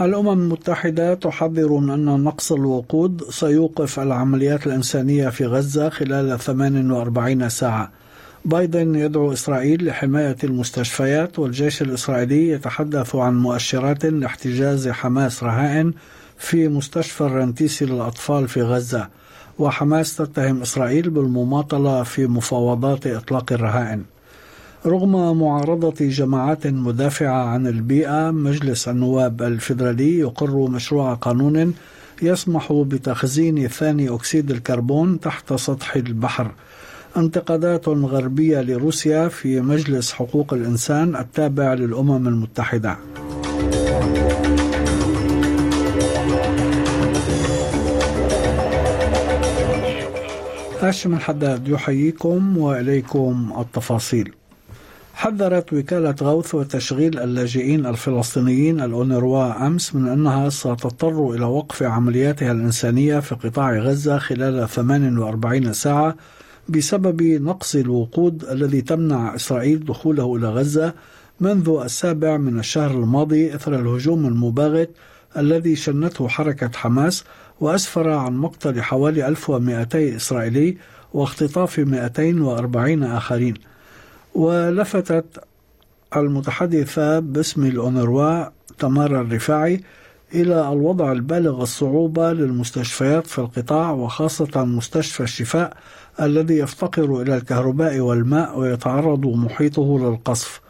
الأمم المتحدة تحذر من أن نقص الوقود سيوقف العمليات الإنسانية في غزة خلال 48 ساعة. بايدن يدعو إسرائيل لحماية المستشفيات والجيش الإسرائيلي يتحدث عن مؤشرات لاحتجاز حماس رهائن في مستشفى الرنتيسي للأطفال في غزة. وحماس تتهم إسرائيل بالمماطلة في مفاوضات إطلاق الرهائن. رغم معارضة جماعات مدافعة عن البيئة مجلس النواب الفيدرالي يقر مشروع قانون يسمح بتخزين ثاني أكسيد الكربون تحت سطح البحر. انتقادات غربية لروسيا في مجلس حقوق الإنسان التابع للأمم المتحدة. هاشم الحداد يحييكم وإليكم التفاصيل. حذرت وكالة غوث وتشغيل اللاجئين الفلسطينيين الأونروا أمس من أنها ستضطر إلى وقف عملياتها الإنسانية في قطاع غزة خلال 48 ساعة بسبب نقص الوقود الذي تمنع إسرائيل دخوله إلى غزة منذ السابع من الشهر الماضي إثر الهجوم المباغت الذي شنته حركة حماس وأسفر عن مقتل حوالي 1200 إسرائيلي واختطاف 240 آخرين. ولفتت المتحدثة باسم الأونروا تمارا الرفاعي إلى الوضع البالغ الصعوبة للمستشفيات في القطاع وخاصة مستشفى الشفاء الذي يفتقر إلى الكهرباء والماء ويتعرض محيطه للقصف.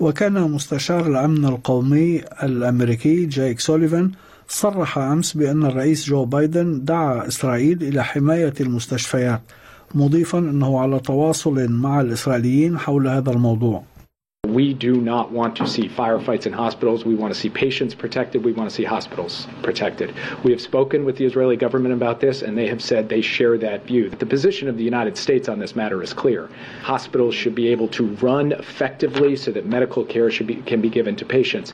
وكان مستشار الأمن القومي الأمريكي جايك سوليفان صرح أمس بأن الرئيس جو بايدن دعا إسرائيل إلى حماية المستشفيات. مضيفا أنه على تواصل مع الإسرائيليين حول هذا الموضوع We do not want to see firefights in hospitals. We want to see patients protected. We want to see hospitals protected. We have spoken with the Israeli government about this, and they have said they share that view. The position of the United States on this matter is clear. Hospitals should be able to run effectively so that medical care should be, can be given to patients.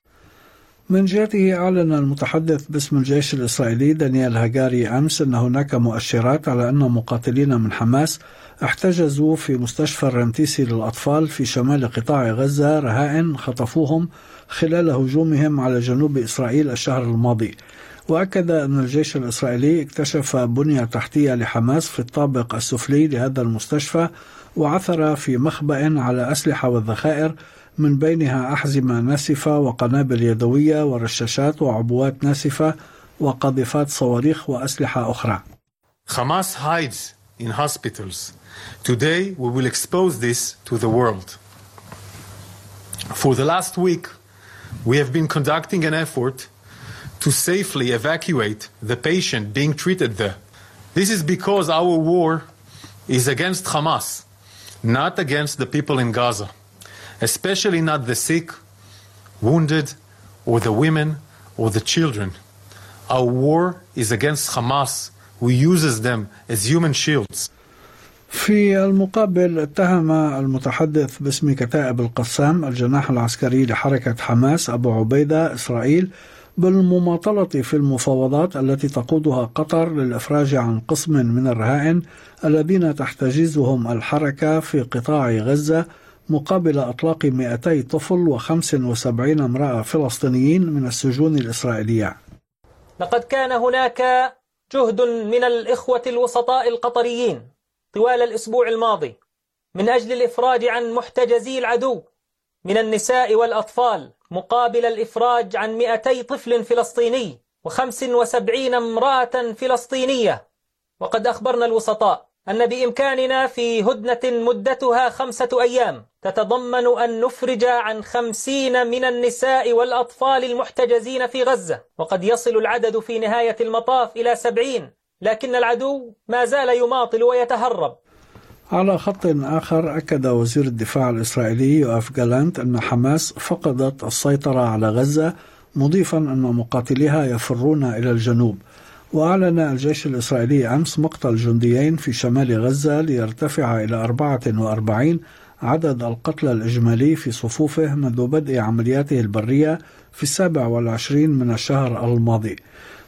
من جهته أعلن المتحدث باسم الجيش الإسرائيلي دانيال هاجاري أمس أن هناك مؤشرات على أن مقاتلين من حماس احتجزوا في مستشفى الرنتيسي للأطفال في شمال قطاع غزة رهائن خطفوهم خلال هجومهم على جنوب إسرائيل الشهر الماضي. وأكد أن الجيش الإسرائيلي اكتشف بنية تحتية لحماس في الطابق السفلي لهذا المستشفى وعثر في مخبأ على أسلحة والذخائر من بينها أحزمة ناسفة وقنابل يدوية ورشاشات وعبوات ناسفة وقاذفات صواريخ وأسلحة أخرى. Hamas hides in hospitals. Today we will expose this to the world. For the last week, we have been conducting an effort to safely evacuate the patient being treated there. This is because our war is against Hamas, not against the people in Gaza. Especially not the sick, wounded, or the women, or the children. Our war is against Hamas, who uses them as human shields. في المقابل اتهم المتحدث باسم كتائب القسام الجناح العسكري لحركة حماس أبو عبيدة إسرائيل بالمماطلة في المفاوضات التي تقودها قطر للإفراج عن قسم من الرهائن الذين تحتجزهم الحركة في قطاع غزة مقابل أطلاق 200 طفل و75 امرأة فلسطينيين من السجون الإسرائيلية. لقد كان هناك جهد من الإخوة الوسطاء القطريين طوال الأسبوع الماضي من أجل الإفراج عن محتجزي العدو من النساء والأطفال مقابل الإفراج عن 200 طفل فلسطيني و75 امرأة فلسطينية. وقد أخبرنا الوسطاء أن بإمكاننا في هدنة مدتها خمسة أيام تتضمن أن نفرج عن خمسين من النساء والأطفال المحتجزين في غزة وقد يصل العدد في نهاية المطاف إلى سبعين لكن العدو ما زال يماطل ويتهرب. على خط آخر أكد وزير الدفاع الإسرائيلي يوآف جالانت أن حماس فقدت السيطرة على غزة مضيفا أن مقاتليها يفرون إلى الجنوب. وأعلن الجيش الإسرائيلي أمس مقتل جنديين في شمال غزة ليرتفع إلى 44 عدد القتلى الإجمالي في صفوفه منذ بدء عملياته البرية في السابع والعشرين من الشهر الماضي.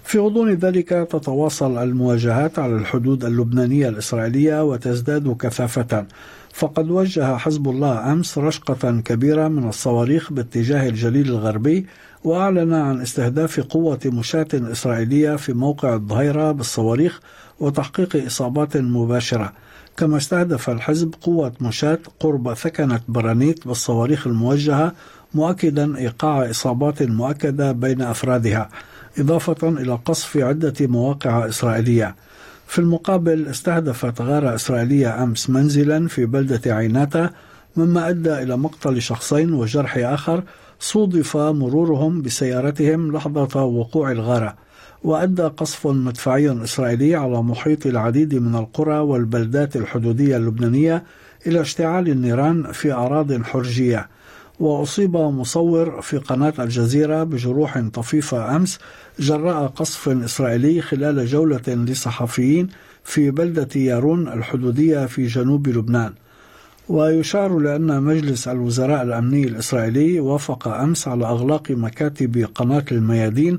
في غضون ذلك تتواصل المواجهات على الحدود اللبنانية الإسرائيلية وتزداد كثافة. فقد وجه حزب الله أمس رشقة كبيرة من الصواريخ باتجاه الجليل الغربي وأعلن عن استهداف قوة مشاة إسرائيلية في موقع الظهيرة بالصواريخ وتحقيق إصابات مباشرة. كما استهدف الحزب قوة مشاة قرب ثكنة برانيت بالصواريخ الموجهة مؤكدا إيقاع إصابات مؤكدة بين أفرادها إضافة إلى قصف عدة مواقع إسرائيلية. في المقابل استهدفت غارة إسرائيلية أمس منزلا في بلدة عيناتا مما أدى إلى مقتل شخصين وجرح آخر صودف مرورهم بسيارتهم لحظة وقوع الغارة وأدى قصف مدفعي إسرائيلي على محيط العديد من القرى والبلدات الحدودية اللبنانية إلى اشتعال النيران في أراض حرجية. وأصيب مصور في قناة الجزيرة بجروح طفيفة أمس جراء قصف إسرائيلي خلال جولة لصحفيين في بلدة يارون الحدودية في جنوب لبنان. ويشار لأن مجلس الوزراء الأمني الإسرائيلي وافق أمس على إغلاق مكاتب قناة الميادين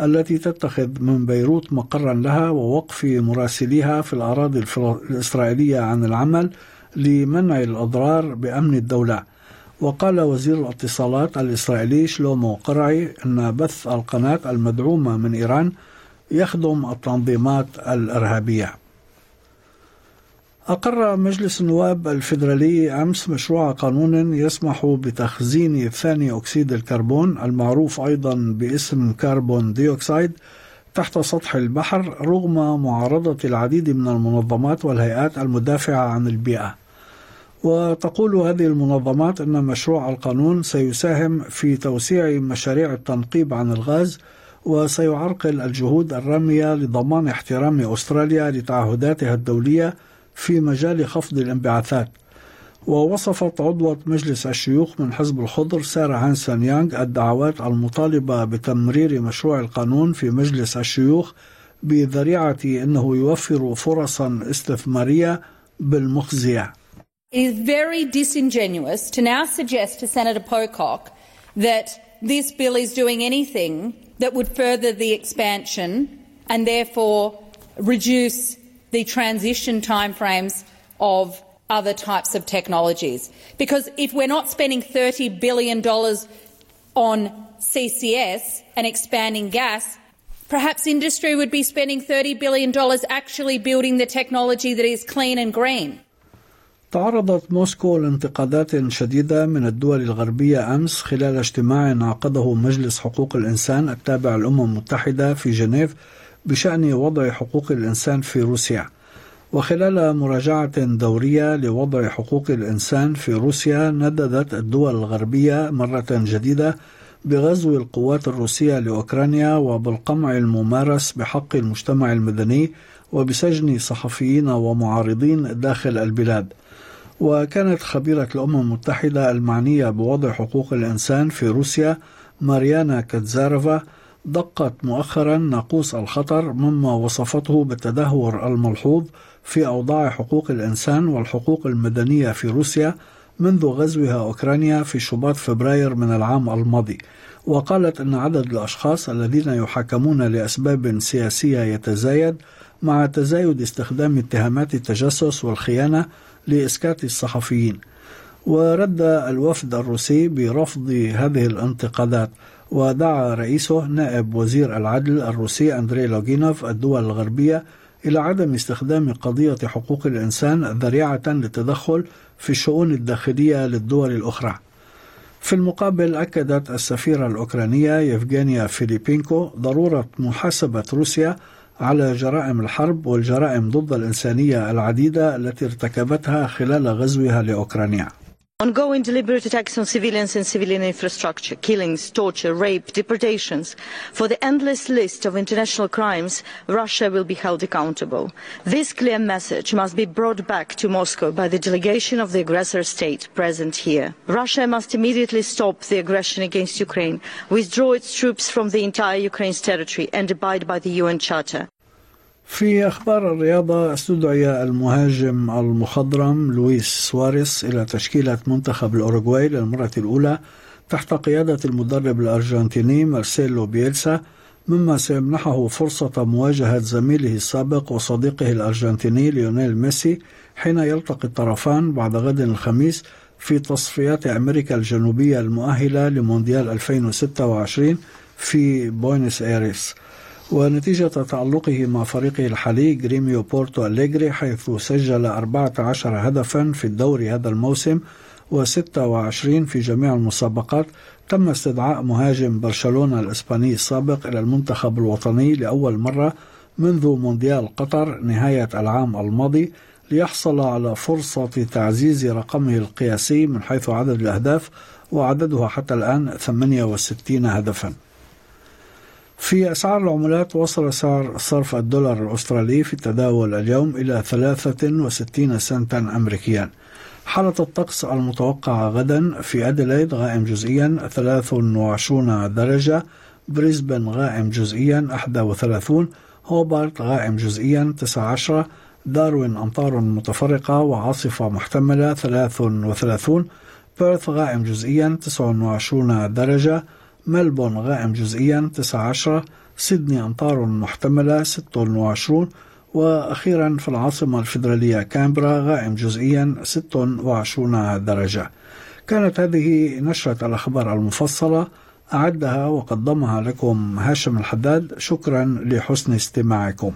التي تتخذ من بيروت مقرا لها ووقف مراسليها في الأراضي الإسرائيلية عن العمل لمنع الأضرار بأمن الدولة. وقال وزير الاتصالات الإسرائيلي شلومو قرعي أن بث القناة المدعومة من إيران يخدم التنظيمات الإرهابية. أقر مجلس النواب الفيدرالي أمس مشروع قانون يسمح بتخزين ثاني أكسيد الكربون المعروف أيضا باسم كربون ديوكسيد تحت سطح البحر رغم معارضة العديد من المنظمات والهيئات المدافعة عن البيئة. وتقول هذه المنظمات أن مشروع القانون سيساهم في توسيع مشاريع التنقيب عن الغاز وسيعرقل الجهود الرامية لضمان احترام أستراليا لتعهداتها الدولية في مجال خفض الانبعاثات. ووصفت عضوة مجلس الشيوخ من حزب الخضر سارة هانسون يانغ الدعوات المطالبة بتمرير مشروع القانون في مجلس الشيوخ بذريعة أنه يوفر فرصا استثمارية بالمخزية It is very disingenuous to now suggest to Senator Pocock that this bill is doing anything that would further the expansion and therefore reduce the transition timeframes of other types of technologies. Because if we're not spending $30 billion on CCS and expanding gas, perhaps industry would be spending $30 billion actually building the technology that is clean and green. تعرضت موسكو لانتقادات شديدة من الدول الغربية أمس خلال اجتماع عقده مجلس حقوق الإنسان التابع للأمم المتحدة في جنيف بشأن وضع حقوق الإنسان في روسيا. وخلال مراجعة دورية لوضع حقوق الإنسان في روسيا نددت الدول الغربية مرة جديدة بغزو القوات الروسية لأوكرانيا وبالقمع الممارس بحق المجتمع المدني وبسجن صحفيين ومعارضين داخل البلاد. وكانت خبيرة الأمم المتحدة المعنية بوضع حقوق الإنسان في روسيا ماريانا كاتزارفا دقت مؤخرا ناقوس الخطر مما وصفته بالتدهور الملحوظ في أوضاع حقوق الإنسان والحقوق المدنية في روسيا منذ غزوها أوكرانيا في شباط فبراير من العام الماضي. وقالت أن عدد الأشخاص الذين يحاكمون لأسباب سياسية يتزايد مع تزايد استخدام اتهامات التجسس والخيانة لإسكات الصحفيين. ورد الوفد الروسي برفض هذه الانتقادات. ودعا رئيسه نائب وزير العدل الروسي أندري لوغينوف الدول الغربية إلى عدم استخدام قضية حقوق الإنسان ذريعة للتدخل في الشؤون الداخلية للدول الأخرى. في المقابل أكدت السفيرة الأوكرانية يفغانيا فيليبينكو ضرورة محاسبة روسيا على جرائم الحرب والجرائم ضد الإنسانية العديدة التي ارتكبتها خلال غزوها لأوكرانيا. Ongoing deliberate attacks on civilians and civilian infrastructure, killings, torture, rape, deportations. For the endless list of international crimes, Russia will be held accountable. This clear message must be brought back to Moscow by the delegation of the aggressor state present here. Russia must immediately stop the aggression against Ukraine, withdraw its troops from the entire Ukraine's territory and abide by the UN Charter. في أخبار الرياضة استدعي المهاجم المخضرم لويس سواريس إلى تشكيلة منتخب الأوروغواي للمرة الأولى تحت قيادة المدرب الأرجنتيني مارسيلو بيلسا مما سيمنحه فرصة مواجهة زميله السابق وصديقه الأرجنتيني ليونيل ميسي حين يلتقي الطرفان بعد غد الخميس في تصفيات أمريكا الجنوبية المؤهلة لمونديال 2026 في بوينس أيريس. ونتيجة تألقه مع فريقه الحالي جريميو بورتو أليغري حيث سجل 14 هدفا في الدوري هذا الموسم و26 في جميع المسابقات تم استدعاء مهاجم برشلونة الإسباني السابق إلى المنتخب الوطني لأول مرة منذ مونديال قطر نهاية العام الماضي ليحصل على فرصة تعزيز رقمه القياسي من حيث عدد الأهداف وعددها حتى الآن 68 هدفا. في أسعار العملات وصل سعر صرف الدولار الأسترالي في التداول اليوم إلى 63 سنتا أمريكيا. حالة الطقس المتوقعة غدا في أديلايد غائم جزئيا 23 درجة بريسبن غائم جزئيا 31 هوبارت غائم جزئيا 19 داروين أمطار متفرقة وعاصفة محتملة 33 بيرث غائم جزئيا 29 درجة ملبون غائم جزئيا 19 سيدني أمطار محتملة 26 وأخيرا في العاصمة الفيدرالية كامبرا غائم جزئيا 26 درجة. كانت هذه نشرة الأخبار المفصلة. أعدها وقدمها لكم هاشم الحداد. شكرا لحسن استماعكم.